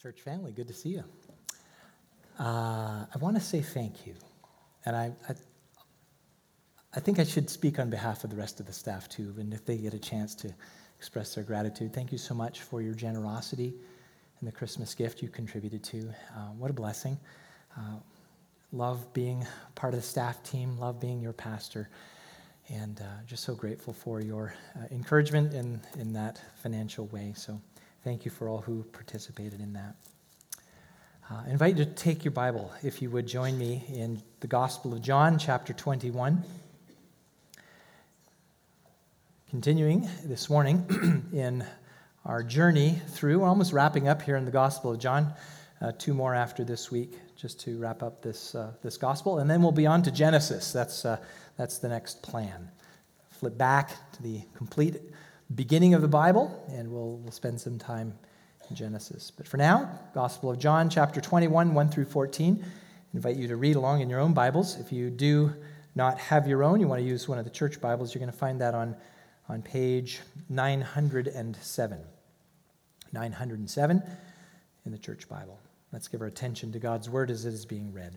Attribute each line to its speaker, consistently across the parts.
Speaker 1: Church family, good to see you. Uh, I want to say thank you. And I, I, I, think I should speak on behalf of the rest of the staff too, and if they get a chance to express their gratitude. Thank you so much for your generosity and the Christmas gift you contributed to. Uh, what a blessing. Uh, love being part of the staff team, love being your pastor, and uh, just so grateful for your uh, encouragement in, in that financial way. So Thank you for all who participated in that. Uh, I invite you to take your Bible, if you would join me in the Gospel of John, chapter 21. Continuing this morning in our journey through, we're almost wrapping up here in the Gospel of John. Uh, two more after this week, just to wrap up this, uh, this Gospel. And then we'll be on to Genesis. That's, uh, that's the next plan. Flip back to the complete beginning of the Bible, and we'll, we'll spend some time in Genesis. But for now, Gospel of John, chapter 21, 1 through 14. I invite you to read along in your own Bibles. If you do not have your own, you want to use one of the church Bibles, you're going to find that on, on page 907. 907 in the church Bible. Let's give our attention to God's word as it is being read.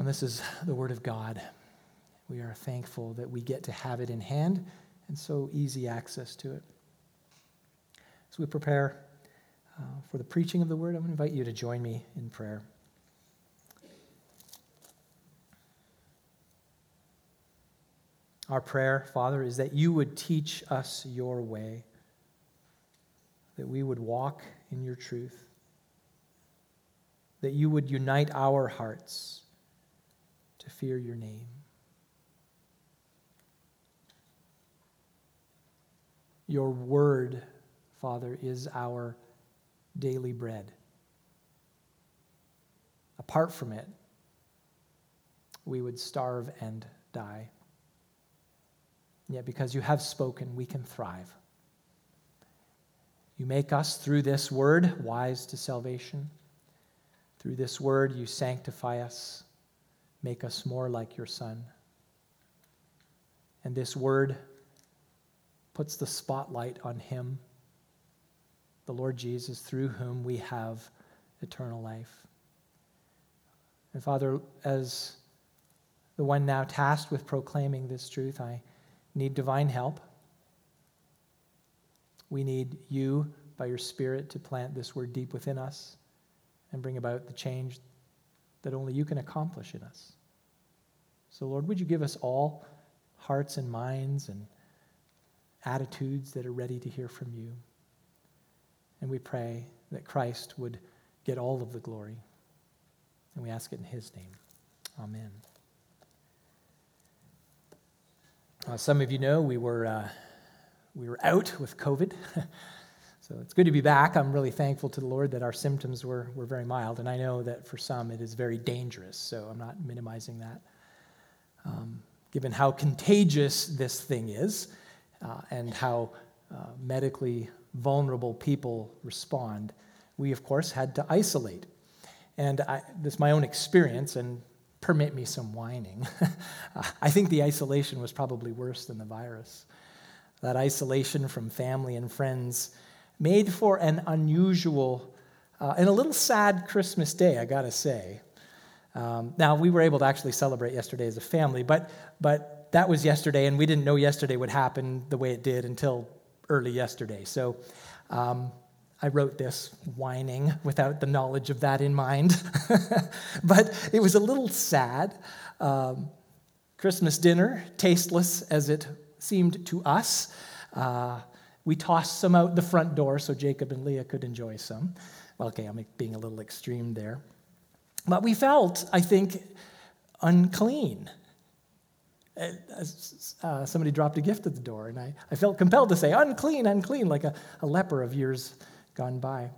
Speaker 1: And this is the Word of God. We are thankful that we get to have it in hand and so easy access to it. As we prepare uh, for the preaching of the Word, I want to invite you to join me in prayer. Our prayer, Father, is that you would teach us your way, that we would walk in your truth, that you would unite our hearts to fear your name. Your word, Father, is our daily bread. Apart from it, we would starve and die. Yet, because you have spoken, we can thrive. You make us, through this word, wise to salvation. Through this word, you sanctify us Make us more like your Son. And this word puts the spotlight on him, the Lord Jesus, through whom we have eternal life. And Father, as the one now tasked with proclaiming this truth, I need divine help. We need you, by your Spirit, to plant this word deep within us and bring about the change that only you can accomplish in us. So, Lord, would you give us all hearts and minds and attitudes that are ready to hear from you? And we pray that Christ would get all of the glory. And we ask it in his name. Amen. Uh, some of you know we were, uh, we were out with COVID. so it's good to be back. I'm really thankful to the Lord that our symptoms were, were very mild. And I know that for some it is very dangerous. So I'm not minimizing that. Um, given how contagious this thing is uh, and how uh, medically vulnerable people respond, we, of course, had to isolate. And I, this is my own experience, and permit me some whining. I think the isolation was probably worse than the virus. That isolation from family and friends made for an unusual uh, and a little sad Christmas day, I gotta say. Um, now, we were able to actually celebrate yesterday as a family, but, but that was yesterday, and we didn't know yesterday would happen the way it did until early yesterday. So um, I wrote this whining without the knowledge of that in mind. but it was a little sad. Um, Christmas dinner, tasteless as it seemed to us. Uh, we tossed some out the front door so Jacob and Leah could enjoy some. Well, okay, I'm being a little extreme there. But we felt, I think, unclean. Uh, uh somebody dropped a gift at the door, and I, I felt compelled to say, unclean, unclean, like a, a leper of years gone by.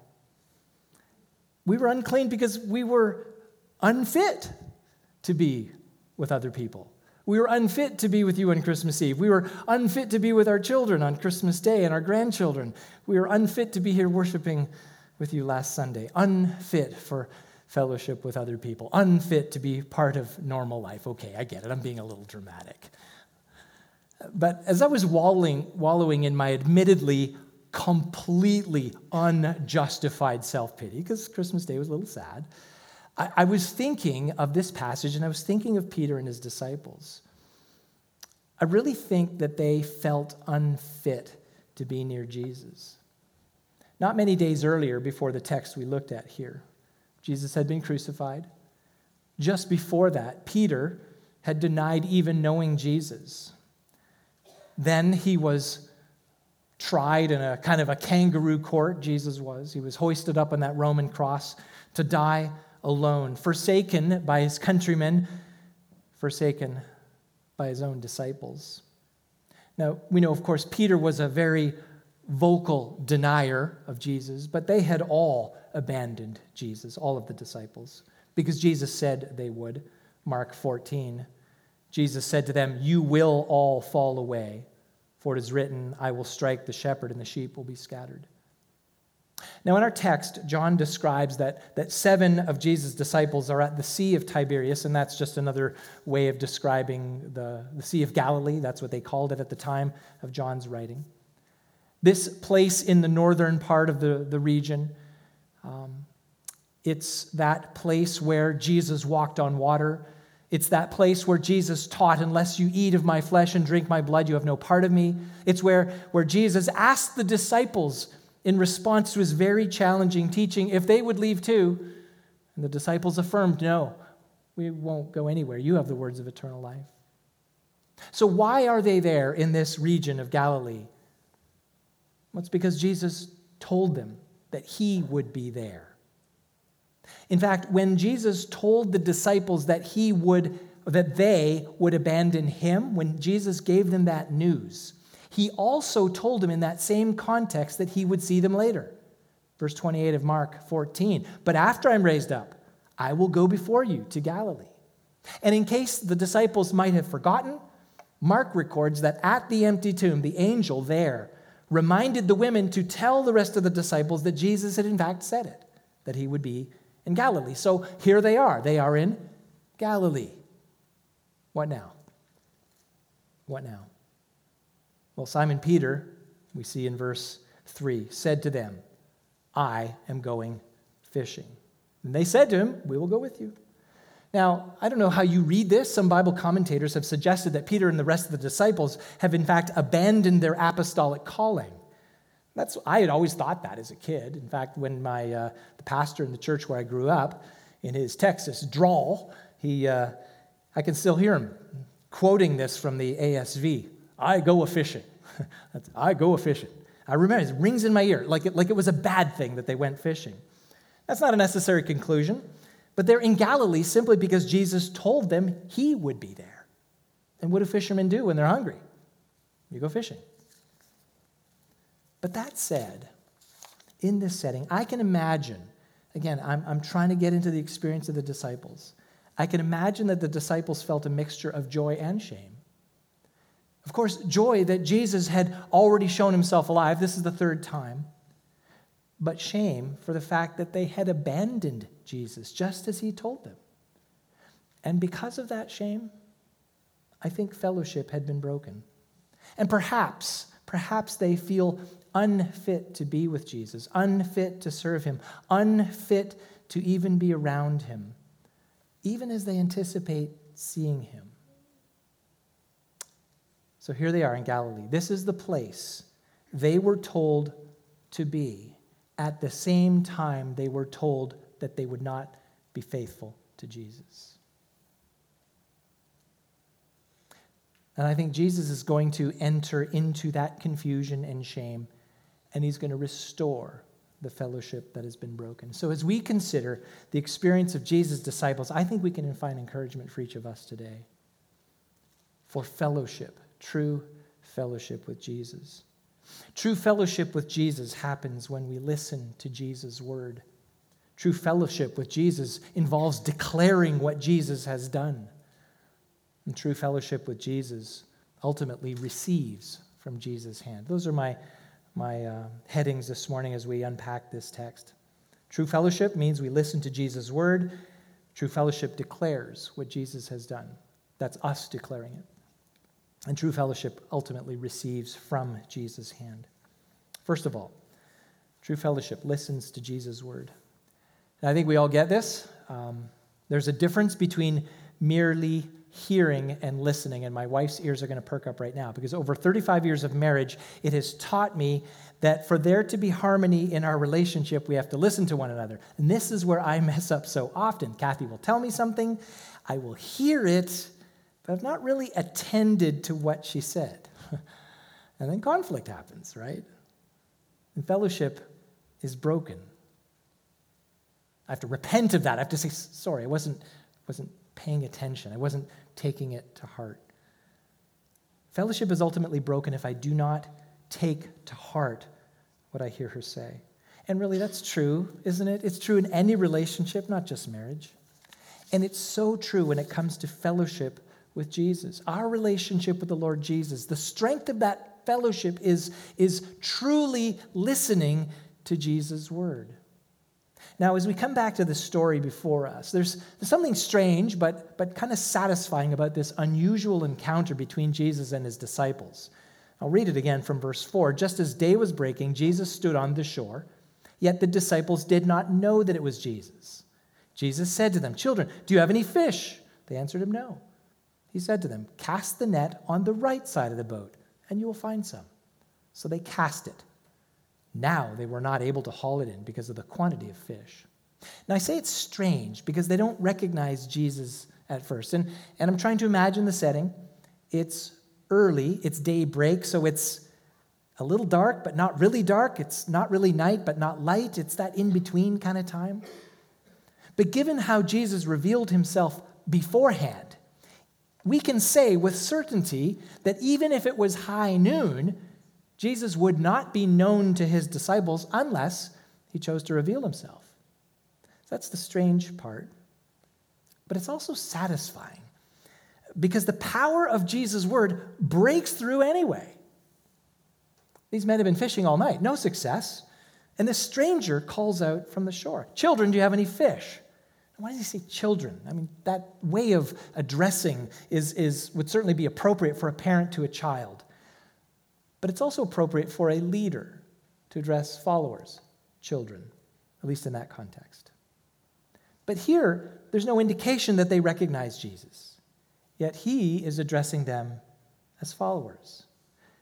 Speaker 1: We were unclean because we were unfit to be with other people. We were unfit to be with you on Christmas Eve. We were unfit to be with our children on Christmas Day and our grandchildren. We were unfit to be here worshiping with you last Sunday. Unfit for fellowship with other people. Unfit to be part of normal life. Okay, I get it. I'm being a little dramatic. But as I was wallowing, wallowing in my admittedly completely unjustified self pity, because Christmas Day was a little sad, I, I, was thinking of this passage and I was thinking of Peter and his disciples. I really think that they felt unfit to be near Jesus. Not many days earlier, before the text we looked at here, Jesus had been crucified. Just before that, Peter had denied even knowing Jesus. Then he was tried in a kind of a kangaroo court, Jesus was. He was hoisted up on that Roman cross to die alone, forsaken by his countrymen, forsaken by his own disciples. Now, we know, of course, Peter was a very vocal denier of Jesus, but they had all abandoned Jesus, all of the disciples, because Jesus said they would. Mark 14. Jesus said to them, You will all fall away. For it is written, I will strike the shepherd, and the sheep will be scattered. Now, in our text, John describes that, that seven of Jesus' disciples are at the Sea of Tiberias, and that's just another way of describing the, the Sea of Galilee. That's what they called it at the time of John's writing. This place in the northern part of the, the region, um, it's that place where Jesus walked on water. It's that place where Jesus taught, Unless you eat of my flesh and drink my blood, you have no part of me. It's where, where Jesus asked the disciples in response to his very challenging teaching if they would leave too. And the disciples affirmed, No, we won't go anywhere. You have the words of eternal life. So, why are they there in this region of Galilee? Well, it's because Jesus told them that he would be there. In fact, when Jesus told the disciples that he would that they would abandon him, when Jesus gave them that news, he also told them in that same context that he would see them later. Verse 28 of Mark 14. But after I'm raised up, I will go before you to Galilee. And in case the disciples might have forgotten, Mark records that at the empty tomb, the angel there reminded the women to tell the rest of the disciples that Jesus had in fact said it, that he would be in Galilee. So here they are. They are in Galilee. What now? What now? Well, Simon Peter, we see in verse 3, said to them, I am going fishing. And they said to him, We will go with you. Now, I don't know how you read this. Some Bible commentators have suggested that Peter and the rest of the disciples have, in fact, abandoned their apostolic calling. That's, I had always thought that as a kid. In fact, when my, uh, the pastor in the church where I grew up, in his Texas drawl, he, uh, I can still hear him quoting this from the ASV I go a fishing. I go a fishing. I remember it rings in my ear like it, like it was a bad thing that they went fishing. That's not a necessary conclusion, But they're in Galilee simply because Jesus told them he would be there. And what do fishermen do when they're hungry? You go fishing. But that said, in this setting, I can imagine, again, I'm, I'm trying to get into the experience of the disciples. I can imagine that the disciples felt a mixture of joy and shame. Of course, joy that Jesus had already shown himself alive. This is the third time. But shame for the fact that they had abandoned Jesus just as he told them. And because of that shame, I think fellowship had been broken. And perhaps, perhaps they feel unfit to be with Jesus, unfit to serve him, unfit to even be around him, even as they anticipate seeing him. So here they are in Galilee. This is the place they were told to be at the same time they were told that they would not be faithful to Jesus. And I think Jesus is going to enter into that confusion and shame, and he's going to restore the fellowship that has been broken. So, as we consider the experience of Jesus' disciples, I think we can find encouragement for each of us today for fellowship true fellowship with Jesus. True fellowship with Jesus happens when we listen to Jesus' word. True fellowship with Jesus involves declaring what Jesus has done. And true fellowship with Jesus ultimately receives from Jesus' hand. Those are my, my uh, headings this morning as we unpack this text. True fellowship means we listen to Jesus' word. True fellowship declares what Jesus has done. That's us declaring it. And true fellowship ultimately receives from Jesus' hand. First of all, true fellowship listens to Jesus' word. And I think we all get this. Um, there's a difference between merely hearing and listening, and my wife's ears are going to perk up right now because over 35 years of marriage, it has taught me that for there to be harmony in our relationship, we have to listen to one another. And this is where I mess up so often. Kathy will tell me something, I will hear it, but I've not really attended to what she said. and then conflict happens, right? And fellowship is broken. I have to repent of that. I have to say, sorry, I wasn't, wasn't paying attention. I wasn't taking it to heart. Fellowship is ultimately broken if I do not take to heart what I hear her say. And really, that's true, isn't it? It's true in any relationship, not just marriage. And it's so true when it comes to fellowship with Jesus, our relationship with the Lord Jesus, the strength of that fellowship is, is truly listening to Jesus' word. Now, as we come back to the story before us, there's, there's something strange but, but kind of satisfying about this unusual encounter between Jesus and his disciples. I'll read it again from verse 4. Just as day was breaking, Jesus stood on the shore, yet the disciples did not know that it was Jesus. Jesus said to them, Children, do you have any fish? They answered him, No. He said to them, Cast the net on the right side of the boat, and you will find some. So they cast it. Now they were not able to haul it in because of the quantity of fish. Now I say it's strange because they don't recognize Jesus at first. And, and I'm trying to imagine the setting. It's early, it's daybreak, so it's a little dark, but not really dark. It's not really night, but not light. It's that in between kind of time. But given how Jesus revealed himself beforehand, we can say with certainty that even if it was high noon, Jesus would not be known to his disciples unless he chose to reveal himself. That's the strange part. But it's also satisfying because the power of Jesus' word breaks through anyway. These men have been fishing all night, no success. And this stranger calls out from the shore Children, do you have any fish? Why does he say children? I mean, that way of addressing is, is, would certainly be appropriate for a parent to a child. But it's also appropriate for a leader to address followers, children, at least in that context. But here, there's no indication that they recognize Jesus. Yet he is addressing them as followers.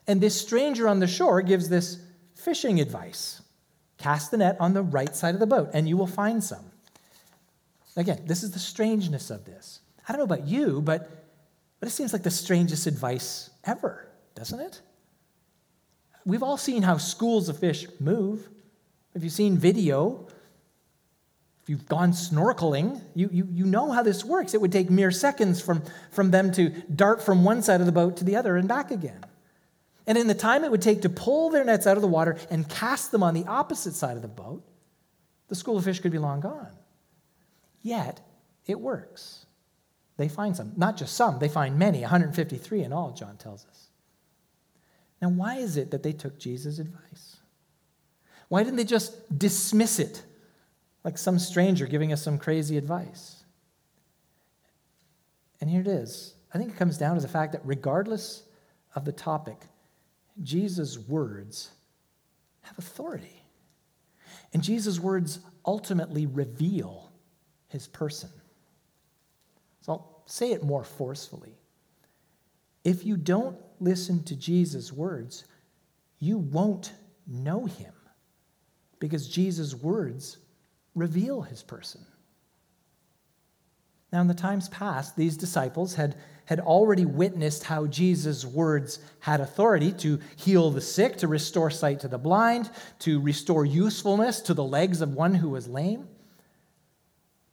Speaker 1: And this stranger on the shore gives this fishing advice cast the net on the right side of the boat, and you will find some. Again, this is the strangeness of this. I don't know about you, but, but it seems like the strangest advice ever, doesn't it? We've all seen how schools of fish move. If you've seen video, if you've gone snorkeling, you, you, you know how this works. It would take mere seconds from, from them to dart from one side of the boat to the other and back again. And in the time it would take to pull their nets out of the water and cast them on the opposite side of the boat, the school of fish could be long gone. Yet, it works. They find some. Not just some, they find many, 153 in all, John tells us. Now, why is it that they took Jesus' advice? Why didn't they just dismiss it like some stranger giving us some crazy advice? And here it is. I think it comes down to the fact that regardless of the topic, Jesus' words have authority. And Jesus' words ultimately reveal his person. So I'll say it more forcefully. If you don't listen to Jesus' words, you won't know him because Jesus' words reveal his person. Now, in the times past, these disciples had, had already witnessed how Jesus' words had authority to heal the sick, to restore sight to the blind, to restore usefulness to the legs of one who was lame,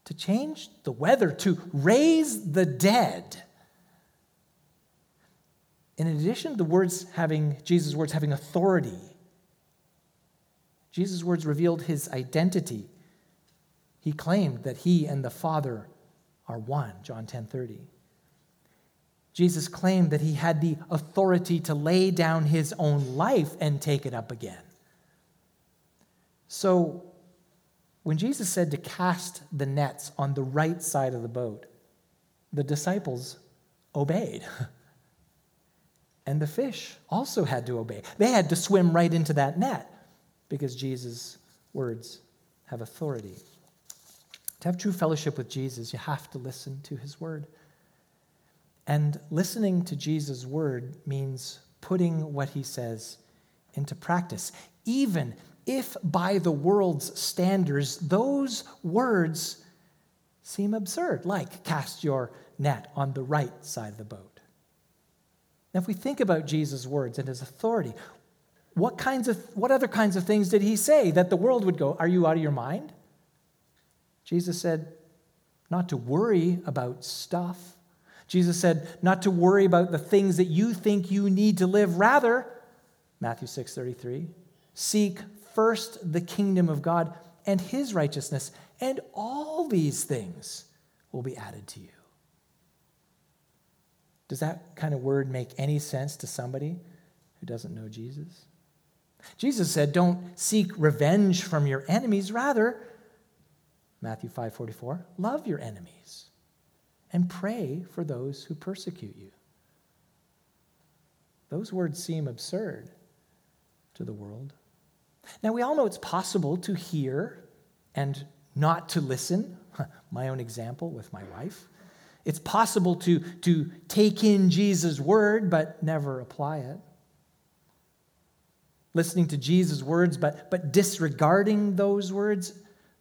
Speaker 1: to change the weather, to raise the dead. In addition the words having, Jesus' words having authority, Jesus' words revealed his identity. He claimed that he and the Father are one, John 10:30. Jesus claimed that he had the authority to lay down his own life and take it up again. So, when Jesus said to cast the nets on the right side of the boat, the disciples obeyed. And the fish also had to obey. They had to swim right into that net because Jesus' words have authority. To have true fellowship with Jesus, you have to listen to his word. And listening to Jesus' word means putting what he says into practice, even if by the world's standards those words seem absurd, like cast your net on the right side of the boat. Now, if we think about Jesus' words and his authority, what, kinds of, what other kinds of things did he say that the world would go, Are you out of your mind? Jesus said, Not to worry about stuff. Jesus said, Not to worry about the things that you think you need to live. Rather, Matthew 6 33, seek first the kingdom of God and his righteousness, and all these things will be added to you. Does that kind of word make any sense to somebody who doesn't know Jesus? Jesus said, Don't seek revenge from your enemies. Rather, Matthew 5 44, love your enemies and pray for those who persecute you. Those words seem absurd to the world. Now, we all know it's possible to hear and not to listen. My own example with my wife. It's possible to, to take in Jesus' word but never apply it. Listening to Jesus' words but, but disregarding those words,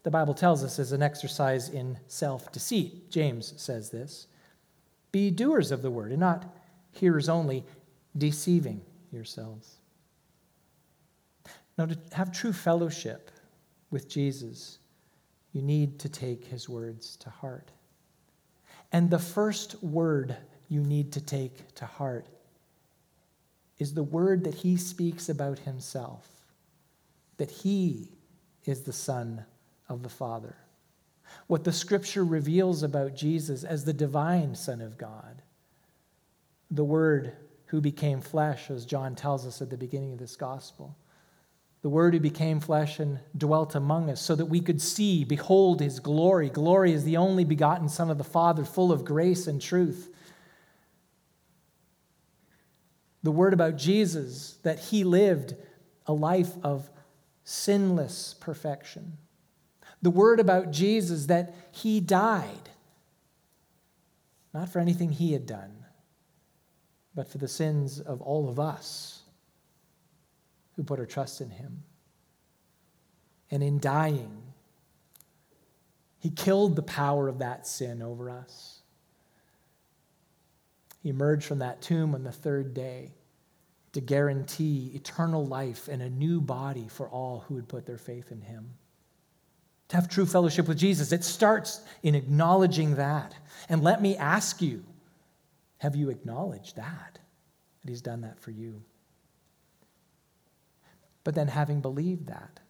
Speaker 1: the Bible tells us, is an exercise in self deceit. James says this Be doers of the word and not hearers only, deceiving yourselves. Now, to have true fellowship with Jesus, you need to take his words to heart. And the first word you need to take to heart is the word that he speaks about himself that he is the Son of the Father. What the scripture reveals about Jesus as the divine Son of God, the Word who became flesh, as John tells us at the beginning of this gospel the Word who became flesh and dwelt among us, so that we could see, behold his glory. Glory is the only begotten Son of the Father, full of grace and truth. The Word about Jesus, that he lived a life of sinless perfection. The Word about Jesus, that he died, not for anything he had done, but for the sins of all of us who put our trust in him. And in dying, he killed the power of that sin over us. He emerged from that tomb on the third day to guarantee eternal life and a new body for all who would put their faith in him. to have true fellowship with Jesus. It starts in acknowledging that. And let me ask you have you acknowledged that? That He's done that for you? But then, having believed that,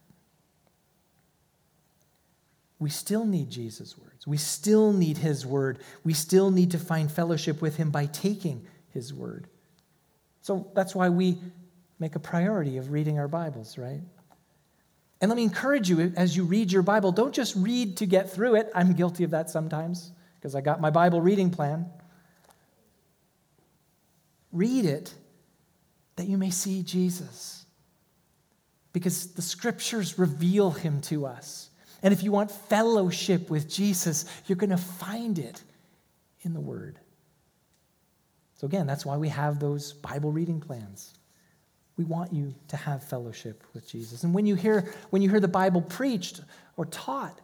Speaker 1: we still need Jesus' words. We still need His word. We still need to find fellowship with Him by taking His word. So that's why we make a priority of reading our Bibles, right? And let me encourage you as you read your Bible, don't just read to get through it. I'm guilty of that sometimes because I got my Bible reading plan. Read it that you may see Jesus because the scriptures reveal him to us. And if you want fellowship with Jesus, you're going to find it in the Word. So, again, that's why we have those Bible reading plans. We want you to have fellowship with Jesus. And when you hear, when you hear the Bible preached or taught,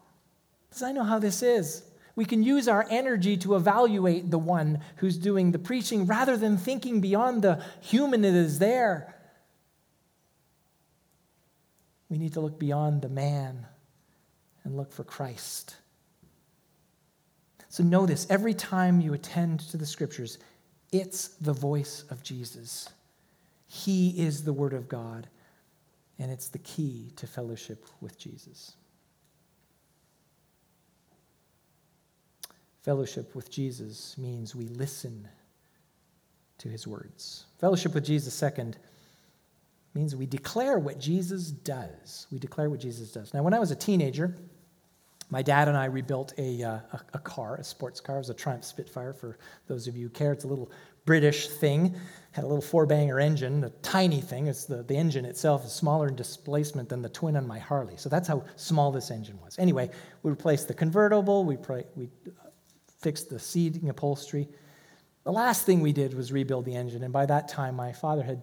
Speaker 1: because I know how this is, we can use our energy to evaluate the one who's doing the preaching rather than thinking beyond the human that is there. We need to look beyond the man and look for Christ. So this every time you attend to the scriptures, it's the voice of Jesus. He is the Word of God, and it's the key to fellowship with Jesus. Fellowship with Jesus means we listen to his words. Fellowship with Jesus, second, means we declare what Jesus does. We declare what Jesus does. Now, when I was a teenager, my dad and I rebuilt a, uh, a, a, car, a sports car. It was a Triumph Spitfire for those of you who care. It's a little British thing, had a little four banger engine, a tiny thing. It's the, the engine itself is smaller in displacement than the twin on my Harley. So that's how small this engine was. Anyway, we replaced the convertible, we, we uh, fixed the seating upholstery. The last thing we did was rebuild the engine, and by that time, my father had,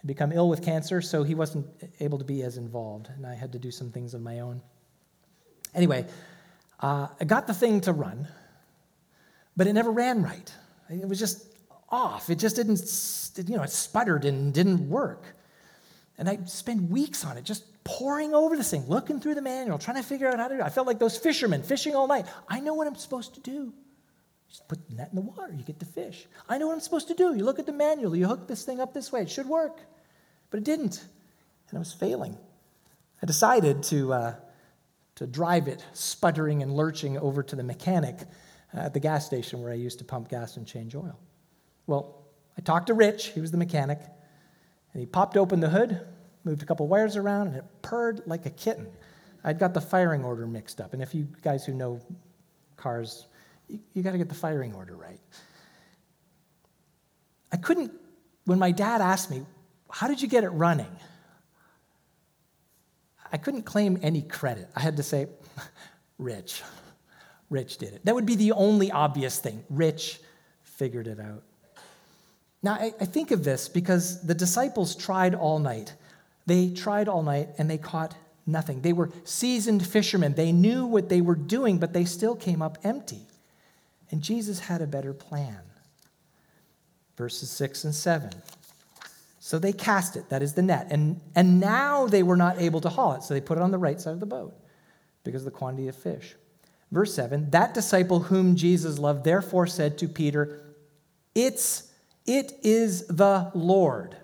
Speaker 1: had become ill with cancer, so he wasn't able to be as involved, and I had to do some things of my own. Anyway, uh, I got the thing to run, but it never ran right. It was just off. It just didn't, you know, it sputtered and didn't work. And I spent weeks on it, just poring over this thing, looking through the manual, trying to figure out how to do it. I felt like those fishermen fishing all night. I know what I'm supposed to do. Just put the net in the water, you get the fish. I know what I'm supposed to do. You look at the manual, you hook this thing up this way. It should work. But it didn't. And I was failing. I decided to uh, to drive it, sputtering and lurching over to the mechanic at the gas station where I used to pump gas and change oil. Well, I talked to Rich, he was the mechanic, and he popped open the hood, moved a couple wires around, and it purred like a kitten. I'd got the firing order mixed up. And if you guys who know cars, you, got to get the firing order right. I couldn't, when my dad asked me, How did you get it running? I couldn't claim any credit. I had to say, Rich. Rich did it. That would be the only obvious thing. Rich figured it out. Now, I, I, think of this because the disciples tried all night. They tried all night and they caught nothing. They were seasoned fishermen. They knew what they were doing, but they still came up empty. And Jesus had a better plan. Verses 6 and 7. So they cast it, that is the net. And, and now they were not able to haul it. So they put it on the right side of the boat because of the quantity of fish. Verse 7 That disciple whom Jesus loved therefore said to Peter, It's, it is the Lord.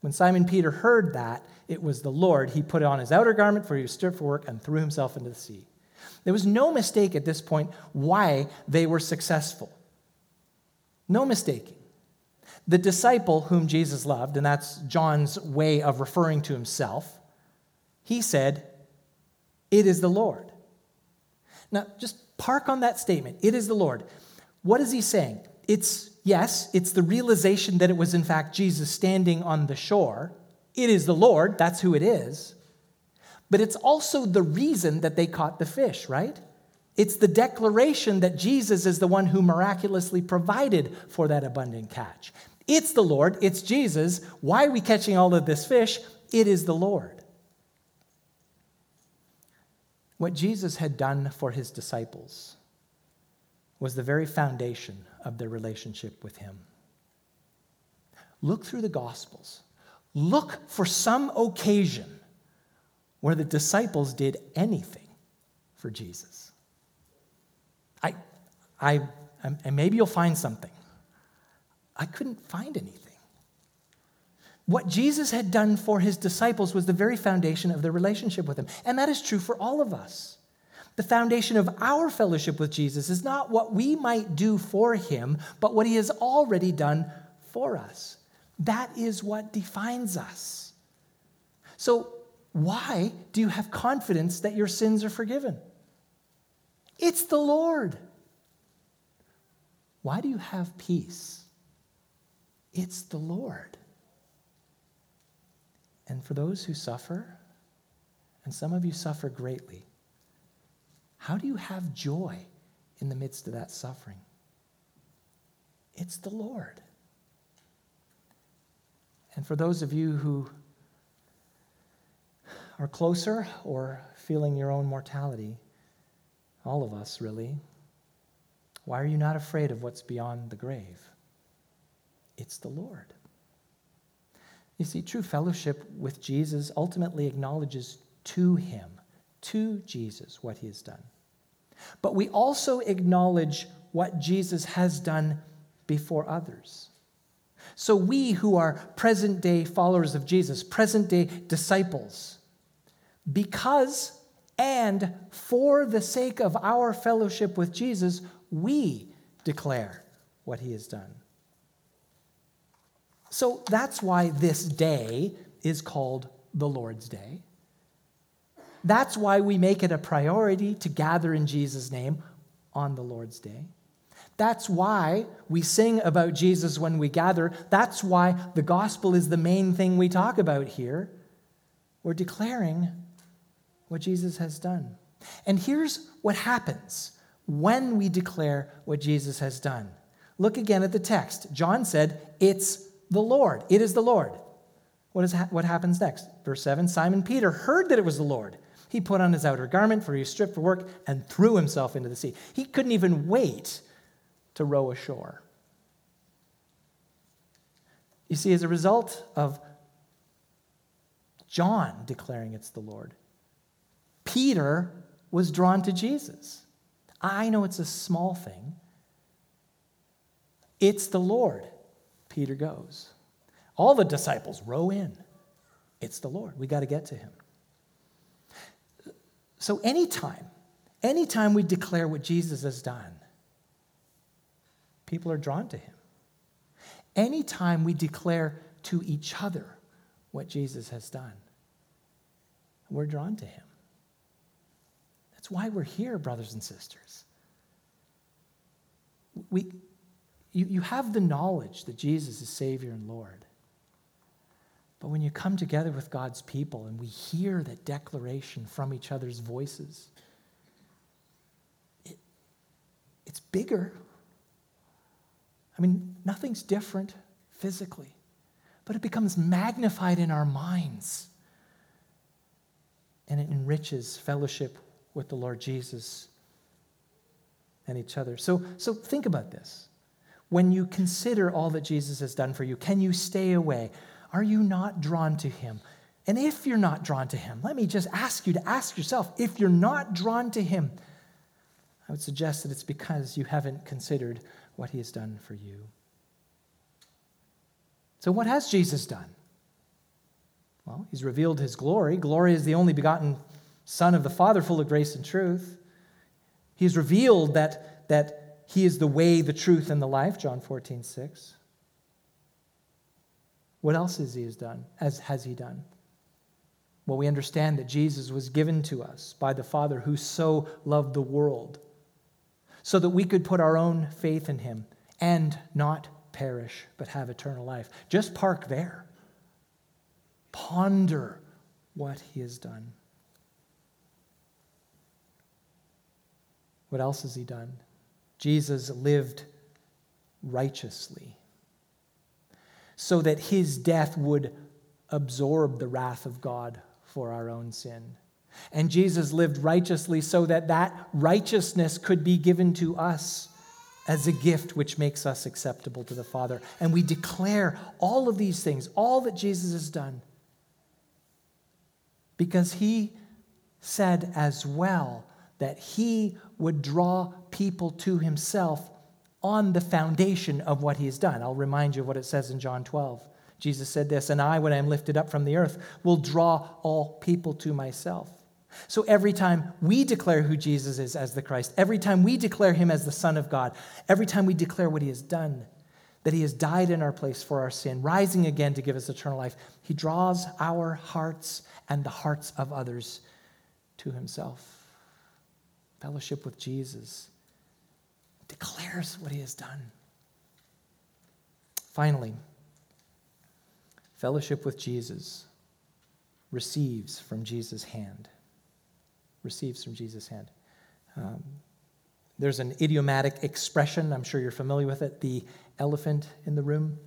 Speaker 1: When Simon Peter heard that it was the Lord, he put on his outer garment, for he was stripped for work, and threw himself into the sea. There was no mistake at this point why they were successful. No mistaking. The disciple whom Jesus loved, and that's John's way of referring to himself, he said, It is the Lord. Now, just park on that statement. It is the Lord. What is he saying? It's, yes, it's the realization that it was in fact Jesus standing on the shore. It is the Lord. That's who it is. But it's also the reason that they caught the fish, right? It's the declaration that Jesus is the one who miraculously provided for that abundant catch. It's the Lord, it's Jesus. Why are we catching all of this fish? It is the Lord. What Jesus had done for his disciples was the very foundation of their relationship with him. Look through the Gospels. Look for some occasion where the disciples did anything, for Jesus? I, I, and maybe you'll find something. I couldn't find anything. What Jesus had done for his disciples was the very foundation of their relationship with him. And that is true for all of us. The foundation of our fellowship with Jesus is not what we might do for him, but what he has already done for us. That is what defines us. So, why do you have confidence that your sins are forgiven? It's the Lord. Why do you have peace? It's the Lord. And for those who suffer, and some of you suffer greatly, how do you have joy in the midst of that suffering? It's the Lord. And for those of you who are closer or feeling your own mortality, all of us really, why are you not afraid of what's beyond the grave? It's the Lord. You see, true fellowship with Jesus ultimately acknowledges to him, to Jesus, what he has done. But we also acknowledge what Jesus has done before others. So we who are present day followers of Jesus, present day disciples, because and for the sake of our fellowship with Jesus, we declare what he has done. So that's why this day is called the Lord's Day. That's why we make it a priority to gather in Jesus' name on the Lord's Day. That's why we sing about Jesus when we gather. That's why the gospel is the main thing we talk about here. We're declaring what Jesus has done. And here's what happens when we declare what Jesus has done. Look again at the text. John said, It's the Lord. It is the Lord. What, is ha- what happens next? Verse 7 Simon Peter heard that it was the Lord. He put on his outer garment, for he was stripped for work, and threw himself into the sea. He couldn't even wait to row ashore. You see, as a result of John declaring it's the Lord, Peter was drawn to Jesus. I know it's a small thing. It's the Lord. Peter goes. All the disciples row in. It's the Lord. We got to get to him. So, anytime, anytime we declare what Jesus has done, people are drawn to him. Anytime we declare to each other what Jesus has done, we're drawn to him. That's why we're here, brothers and sisters. We, you, you have the knowledge that Jesus is Savior and Lord. But when you come together with God's people and we hear that declaration from each other's voices, it, it's bigger. I mean, nothing's different physically, but it becomes magnified in our minds. And it enriches fellowship with the Lord Jesus and each other. So, so think about this when you consider all that Jesus has done for you? Can you stay away? Are you not drawn to him? And if you're not drawn to him, let me just ask you to ask yourself if you're not drawn to him, I would suggest that it's because you haven't considered what he has done for you. So, what has Jesus done? Well, he's revealed his glory. Glory is the only begotten Son of the Father, full of grace and truth. He has revealed that, that he is the way, the truth, and the life, John 14, 6. What else has he has done? As has he done? Well, we understand that Jesus was given to us by the Father who so loved the world, so that we could put our own faith in him and not perish, but have eternal life. Just park there. Ponder what he has done. What else has he done? Jesus lived righteously so that his death would absorb the wrath of God for our own sin. And Jesus lived righteously so that that righteousness could be given to us as a gift which makes us acceptable to the Father. And we declare all of these things, all that Jesus has done, because he said as well that he would draw people to himself on the foundation of what he has done. I'll remind you of what it says in John 12. Jesus said this, and I, when I am lifted up from the earth, will draw all people to myself. So every time we declare who Jesus is as the Christ, every time we declare him as the Son of God, every time we declare what he has done, that he has died in our place for our sin, rising again to give us eternal life, he draws our hearts and the hearts of others to himself. Fellowship with Jesus declares what he has done. Finally, fellowship with Jesus receives from Jesus' hand receives from Jesus' hand. Um, there's an idiomatic expression, I'm sure you're familiar with it, the elephant in the room.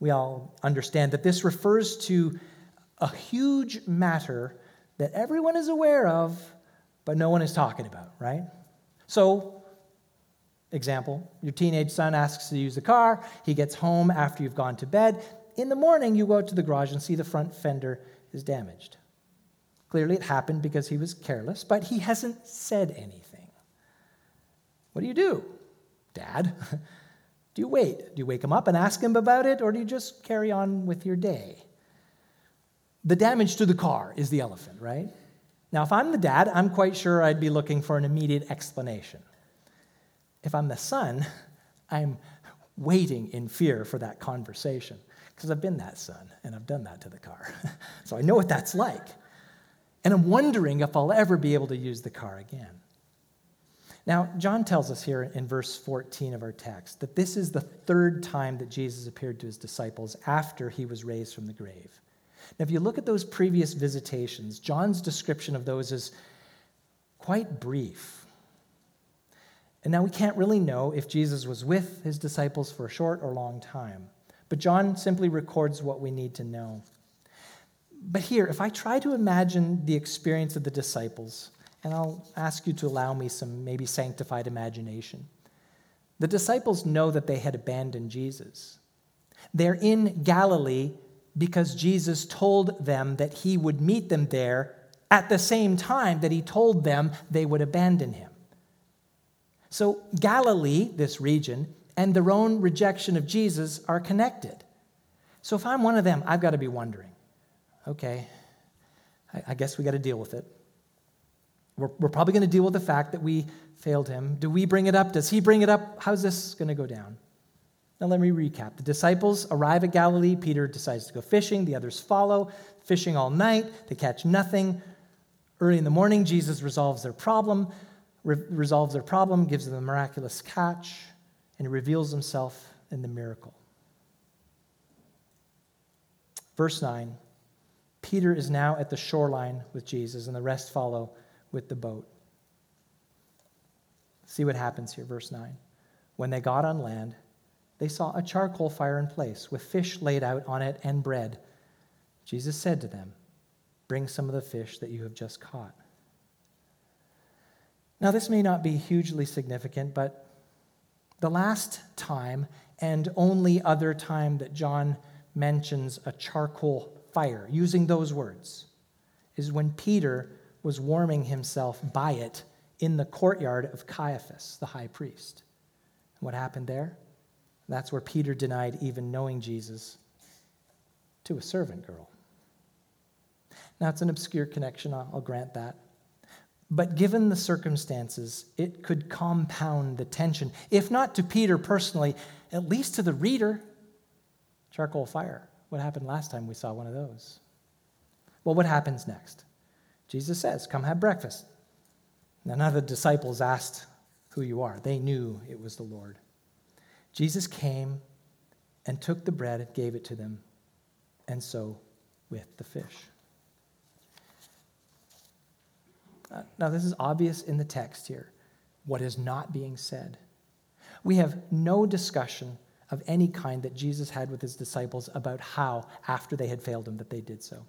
Speaker 1: We all understand that this refers to a huge matter that everyone is aware of, but no one is talking about, right? So, example, your teenage son asks to use the car. He gets home after you've gone to bed. In the morning, you go out to the garage and see the front fender is damaged. Clearly, it happened because he was careless, but he hasn't said anything. What do you do, Dad? do you wait? Do you wake him up and ask him about it, or do you just carry on with your day? The damage to the car is the elephant, right? Now, if I'm the dad, I'm quite sure I'd be looking for an immediate explanation. If I'm the son, I'm waiting in fear for that conversation because I've been that son and I've done that to the car. so I know what that's like. And I'm wondering if I'll ever be able to use the car again. Now, John tells us here in verse 14 of our text that this is the third time that Jesus appeared to his disciples after he was raised from the grave. Now, if you look at those previous visitations, John's description of those is quite brief. And now we can't really know if Jesus was with his disciples for a short or long time. But John simply records what we need to know. But here, if I try to imagine the experience of the disciples, and I'll ask you to allow me some maybe sanctified imagination. The disciples know that they had abandoned Jesus. They're in Galilee because Jesus told them that he would meet them there at the same time that he told them they would abandon him. So, Galilee, this region, and their own rejection of Jesus are connected. So, if I'm one of them, I've got to be wondering okay, I, guess we got to deal with it. We're, we're probably going to deal with the fact that we failed him. Do we bring it up? Does he bring it up? How's this going to go down? Now, let me recap. The disciples arrive at Galilee. Peter decides to go fishing. The others follow, fishing all night. They catch nothing. Early in the morning, Jesus resolves their problem, re- resolves their problem, gives them a miraculous catch, and reveals himself in the miracle. Verse 9 Peter is now at the shoreline with Jesus, and the rest follow with the boat. See what happens here, verse 9. When they got on land, they saw a charcoal fire in place with fish laid out on it and bread. Jesus said to them, Bring some of the fish that you have just caught. Now, this may not be hugely significant, but the last time and only other time that John mentions a charcoal fire, using those words, is when Peter was warming himself by it in the courtyard of Caiaphas, the high priest. What happened there? That's where Peter denied even knowing Jesus to a servant girl. Now, it's an obscure connection, I'll grant that. But given the circumstances, it could compound the tension, if not to Peter personally, at least to the reader. Charcoal fire. What happened last time we saw one of those? Well, what happens next? Jesus says, Come have breakfast. None of the disciples asked who you are, they knew it was the Lord. Jesus came and took the bread and gave it to them, and so with the fish. Uh, now, this is obvious in the text here. What is not being said? We have no discussion of any kind that Jesus had with his disciples about how, after they had failed him, that they did so.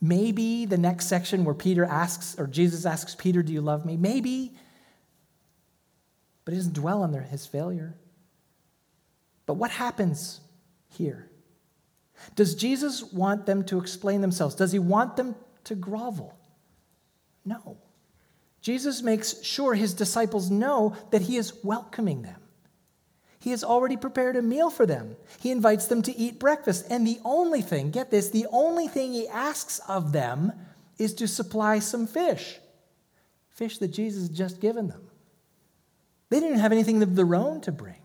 Speaker 1: Maybe the next section where Peter asks, or Jesus asks Peter, Do you love me? Maybe. But he doesn't dwell on their, his failure. But what happens here? Does Jesus want them to explain themselves? Does he want them to grovel? No. Jesus makes sure his disciples know that he is welcoming them. He has already prepared a meal for them. He invites them to eat breakfast. And the only thing, get this, the only thing he asks of them is to supply some fish. Fish that Jesus had just given them. They didn't have anything of their own to bring.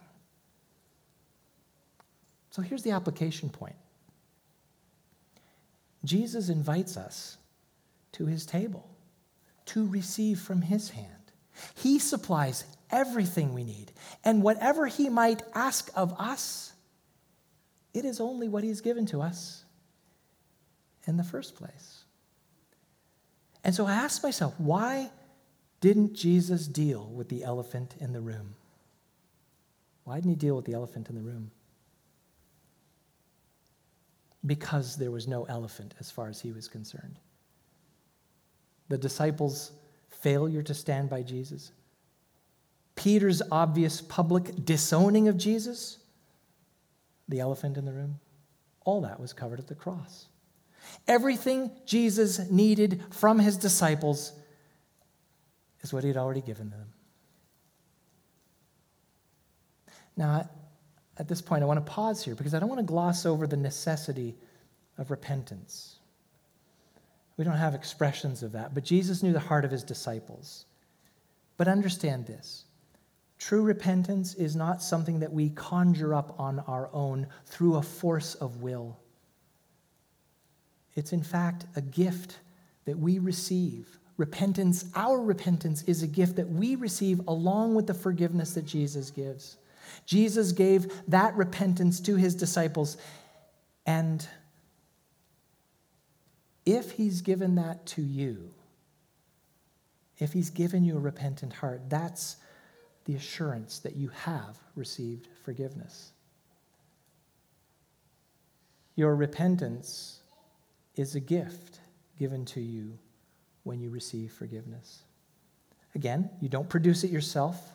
Speaker 1: So here's the application point Jesus invites us to his table to receive from his hand. He supplies everything we need. And whatever he might ask of us, it is only what he's given to us in the first place. And so I asked myself, why didn't Jesus deal with the elephant in the room? Why didn't he deal with the elephant in the room? Because there was no elephant as far as he was concerned. The disciples' failure to stand by Jesus, Peter's obvious public disowning of Jesus, the elephant in the room, all that was covered at the cross. Everything Jesus needed from his disciples is what he had already given them. Now, at this point, I want to pause here because I don't want to gloss over the necessity of repentance. We don't have expressions of that, but Jesus knew the heart of his disciples. But understand this true repentance is not something that we conjure up on our own through a force of will. It's in fact a gift that we receive. Repentance, our repentance, is a gift that we receive along with the forgiveness that Jesus gives. Jesus gave that repentance to his disciples, and if he's given that to you, if he's given you a repentant heart, that's the assurance that you have received forgiveness. Your repentance is a gift given to you when you receive forgiveness. Again, you don't produce it yourself.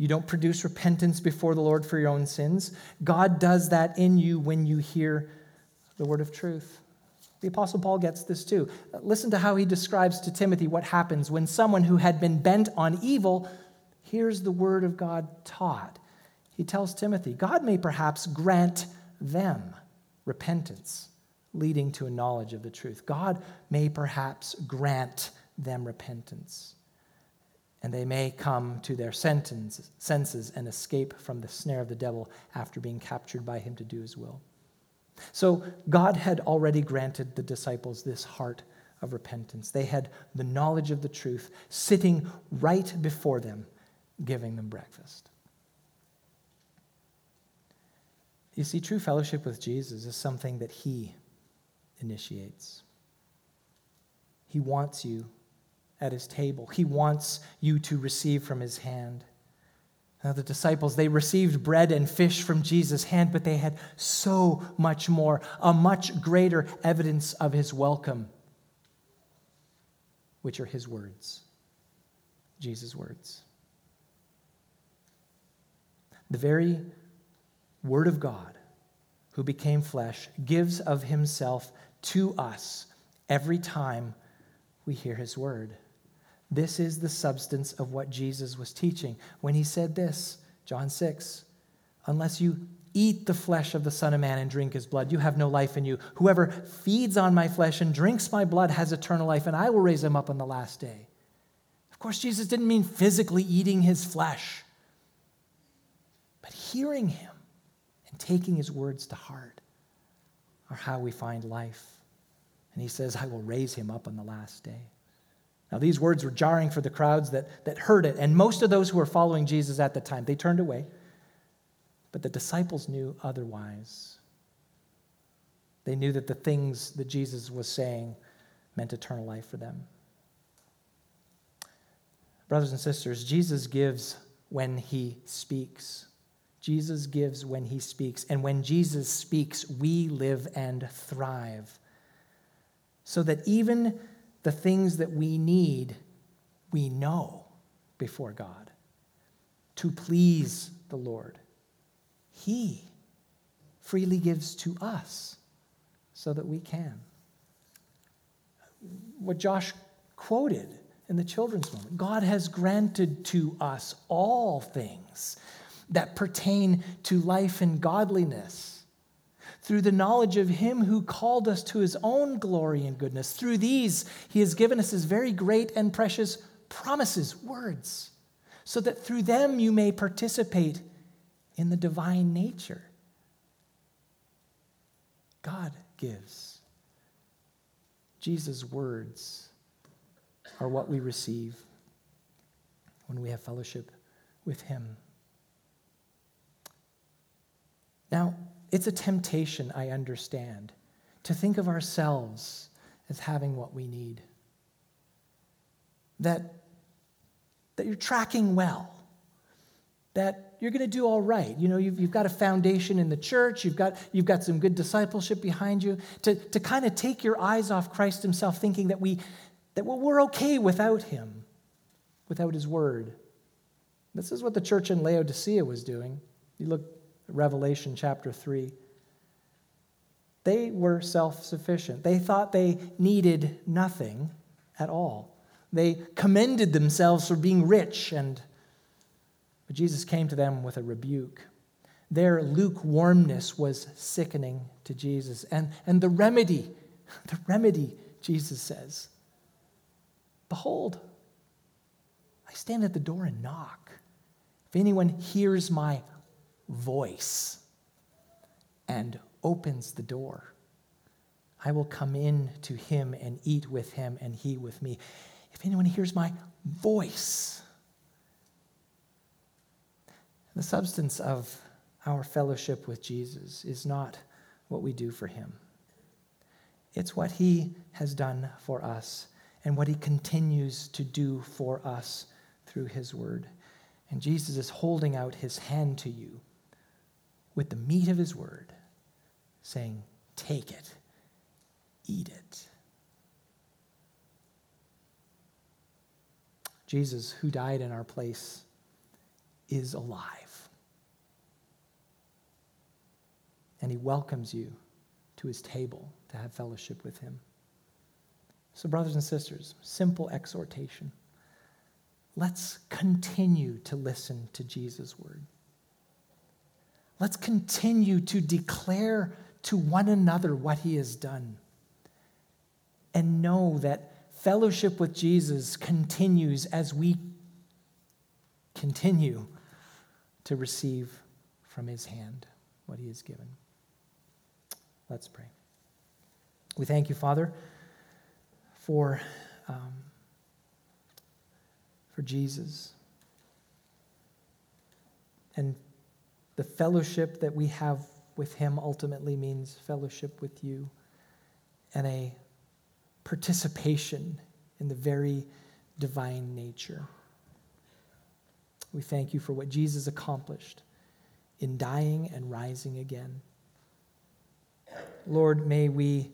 Speaker 1: You don't produce repentance before the Lord for your own sins. God does that in you when you hear the word of truth. The Apostle Paul gets this too. Listen to how he describes to Timothy what happens when someone who had been bent on evil hears the word of God taught. He tells Timothy, God may perhaps grant them repentance, leading to a knowledge of the truth. God may perhaps grant them repentance, and they may come to their senses and escape from the snare of the devil after being captured by him to do his will. So God had already granted the disciples this heart of repentance. They had the knowledge of the truth sitting right before them, giving them breakfast. You see, true fellowship with Jesus is something that He initiates. He wants you at His table, He wants you to receive from His hand. Now, the disciples, they received bread and fish from Jesus' hand, but they had so much more, a much greater evidence of his welcome, which are his words, Jesus' words. The very Word of God, who became flesh, gives of himself to us every time we hear his word. This is the substance of what Jesus was teaching when he said this, John 6, unless you eat the flesh of the Son of Man and drink his blood, you have no life in you. Whoever feeds on my flesh and drinks my blood has eternal life, and I will raise him up on the last day. Of course, Jesus didn't mean physically eating his flesh, but hearing him and taking his words to heart are how we find life. And he says, I will raise him up on the last day. Now, these words were jarring for the crowds that, that heard it, and most of those who were following Jesus at the time, they turned away. But the disciples knew otherwise. They knew that the things that Jesus was saying meant eternal life for them. Brothers and sisters, Jesus gives when he speaks. Jesus gives when he speaks. And when Jesus speaks, we live and thrive. So that even the things that we need, we know before God to please the Lord. He freely gives to us so that we can. What Josh quoted in the children's moment. God has granted to us all things that pertain to life and godliness through the knowledge of Him who called us to His own glory and goodness. Through these, He has given us His very great and precious promises, words, so that through them you may participate in the divine nature. God gives. Jesus' words are what we receive when we have fellowship with Him. Now, it's a temptation, I understand, to think of ourselves as having what we need. That, that you're tracking well, that you're going to do all right. You know, you've, you've got a foundation in the church, you've got, you've got some good discipleship behind you, to, to kind of take your eyes off Christ Himself, thinking that, we, that well, we're okay without Him, without His Word. This is what the church in Laodicea was doing. You look Revelation chapter 3. They were self sufficient. They thought they needed nothing at all. They commended themselves for being rich and but Jesus came to them with a rebuke. Their lukewarmness was sickening to Jesus. And, and the remedy, the remedy, Jesus says, Behold, I stand at the door and knock. If anyone hears my voice and opens the door, I will come in to him and eat with him and he with me. If anyone hears my voice, the substance of our fellowship with Jesus is not what we do for him, it's what he has done for us and what he continues to do for us through his word. And Jesus is holding out his hand to you with the meat of his word, saying, Take it, eat it. Jesus, who died in our place, is alive. And he welcomes you to his table to have fellowship with him. So, brothers and sisters, simple exhortation. Let's continue to listen to Jesus' word. Let's continue to declare to one another what he has done. And know that fellowship with Jesus continues as we continue to receive from his hand what he has given. Let's pray. We thank you, Father, for, um, for Jesus and the fellowship that we have with him ultimately means fellowship with you and a participation in the very divine nature. We thank you for what Jesus accomplished in dying and rising again. Lord, may we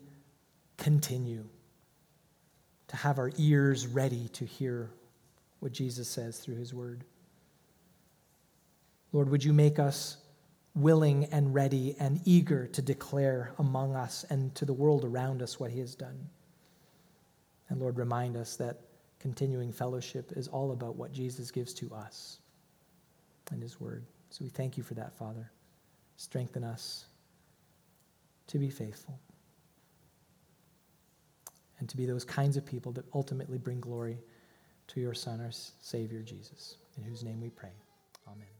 Speaker 1: continue to have our ears ready to hear what Jesus says through his word. Lord, would you make us willing and ready and eager to declare among us and to the world around us what he has done? And Lord, remind us that continuing fellowship is all about what Jesus gives to us and his word. So we thank you for that, Father. Strengthen us to be faithful and to be those kinds of people that ultimately bring glory to your Son, our Savior, Jesus, in whose name we pray. Amen.